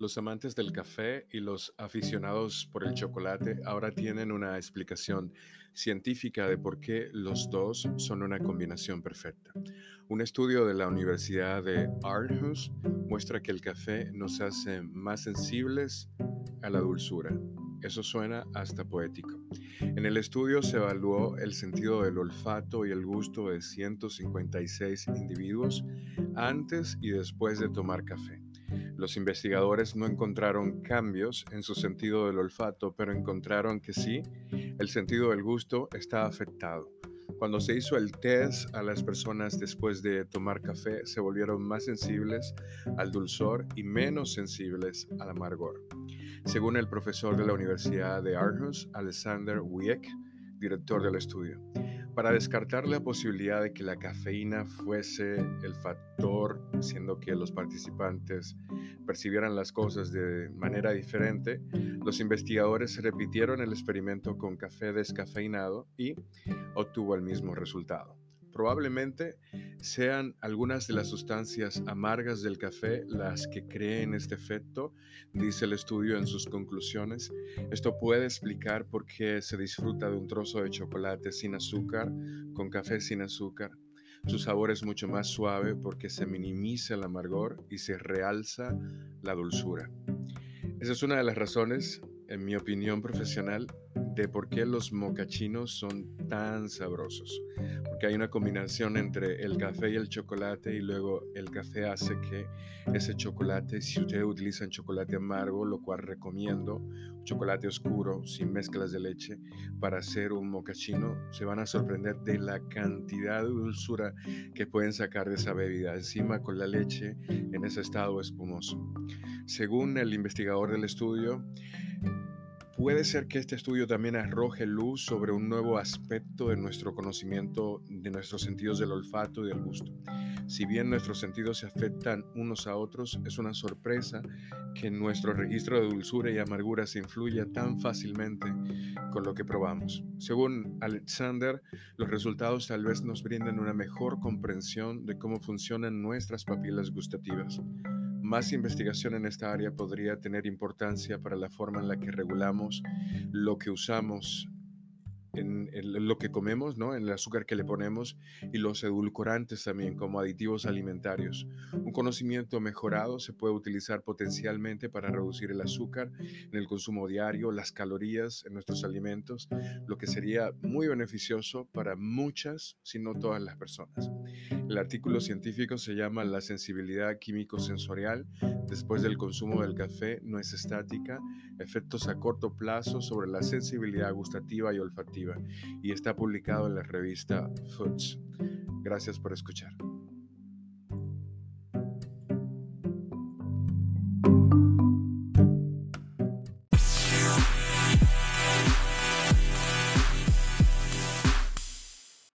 Los amantes del café y los aficionados por el chocolate ahora tienen una explicación científica de por qué los dos son una combinación perfecta. Un estudio de la Universidad de Aarhus muestra que el café nos hace más sensibles a la dulzura. Eso suena hasta poético. En el estudio se evaluó el sentido del olfato y el gusto de 156 individuos antes y después de tomar café. Los investigadores no encontraron cambios en su sentido del olfato, pero encontraron que sí, el sentido del gusto está afectado. Cuando se hizo el test a las personas después de tomar café, se volvieron más sensibles al dulzor y menos sensibles al amargor. Según el profesor de la Universidad de Aarhus, Alexander Wieck, director del estudio para descartar la posibilidad de que la cafeína fuese el factor, siendo que los participantes percibieran las cosas de manera diferente, los investigadores repitieron el experimento con café descafeinado y obtuvo el mismo resultado. Probablemente sean algunas de las sustancias amargas del café las que creen este efecto, dice el estudio en sus conclusiones. Esto puede explicar por qué se disfruta de un trozo de chocolate sin azúcar con café sin azúcar. Su sabor es mucho más suave porque se minimiza el amargor y se realza la dulzura. Esa es una de las razones, en mi opinión profesional, por qué los mocachinos son tan sabrosos. Porque hay una combinación entre el café y el chocolate y luego el café hace que ese chocolate, si ustedes utilizan chocolate amargo, lo cual recomiendo, chocolate oscuro sin mezclas de leche, para hacer un mocachino, se van a sorprender de la cantidad de dulzura que pueden sacar de esa bebida, encima con la leche en ese estado espumoso. Según el investigador del estudio, Puede ser que este estudio también arroje luz sobre un nuevo aspecto de nuestro conocimiento de nuestros sentidos del olfato y del gusto. Si bien nuestros sentidos se afectan unos a otros, es una sorpresa que nuestro registro de dulzura y amargura se influya tan fácilmente con lo que probamos. Según Alexander, los resultados tal vez nos brinden una mejor comprensión de cómo funcionan nuestras papilas gustativas. Más investigación en esta área podría tener importancia para la forma en la que regulamos lo que usamos en, lo que comemos, ¿no? en el azúcar que le ponemos y los edulcorantes también como aditivos alimentarios. Un conocimiento mejorado se puede utilizar potencialmente para reducir el azúcar en el consumo diario, las calorías en nuestros alimentos, lo que sería muy beneficioso para muchas, si no todas las personas. El artículo científico se llama La sensibilidad químico-sensorial después del consumo del café no es estática, efectos a corto plazo sobre la sensibilidad gustativa y olfativa y está publicado en la revista Foods. Gracias por escuchar.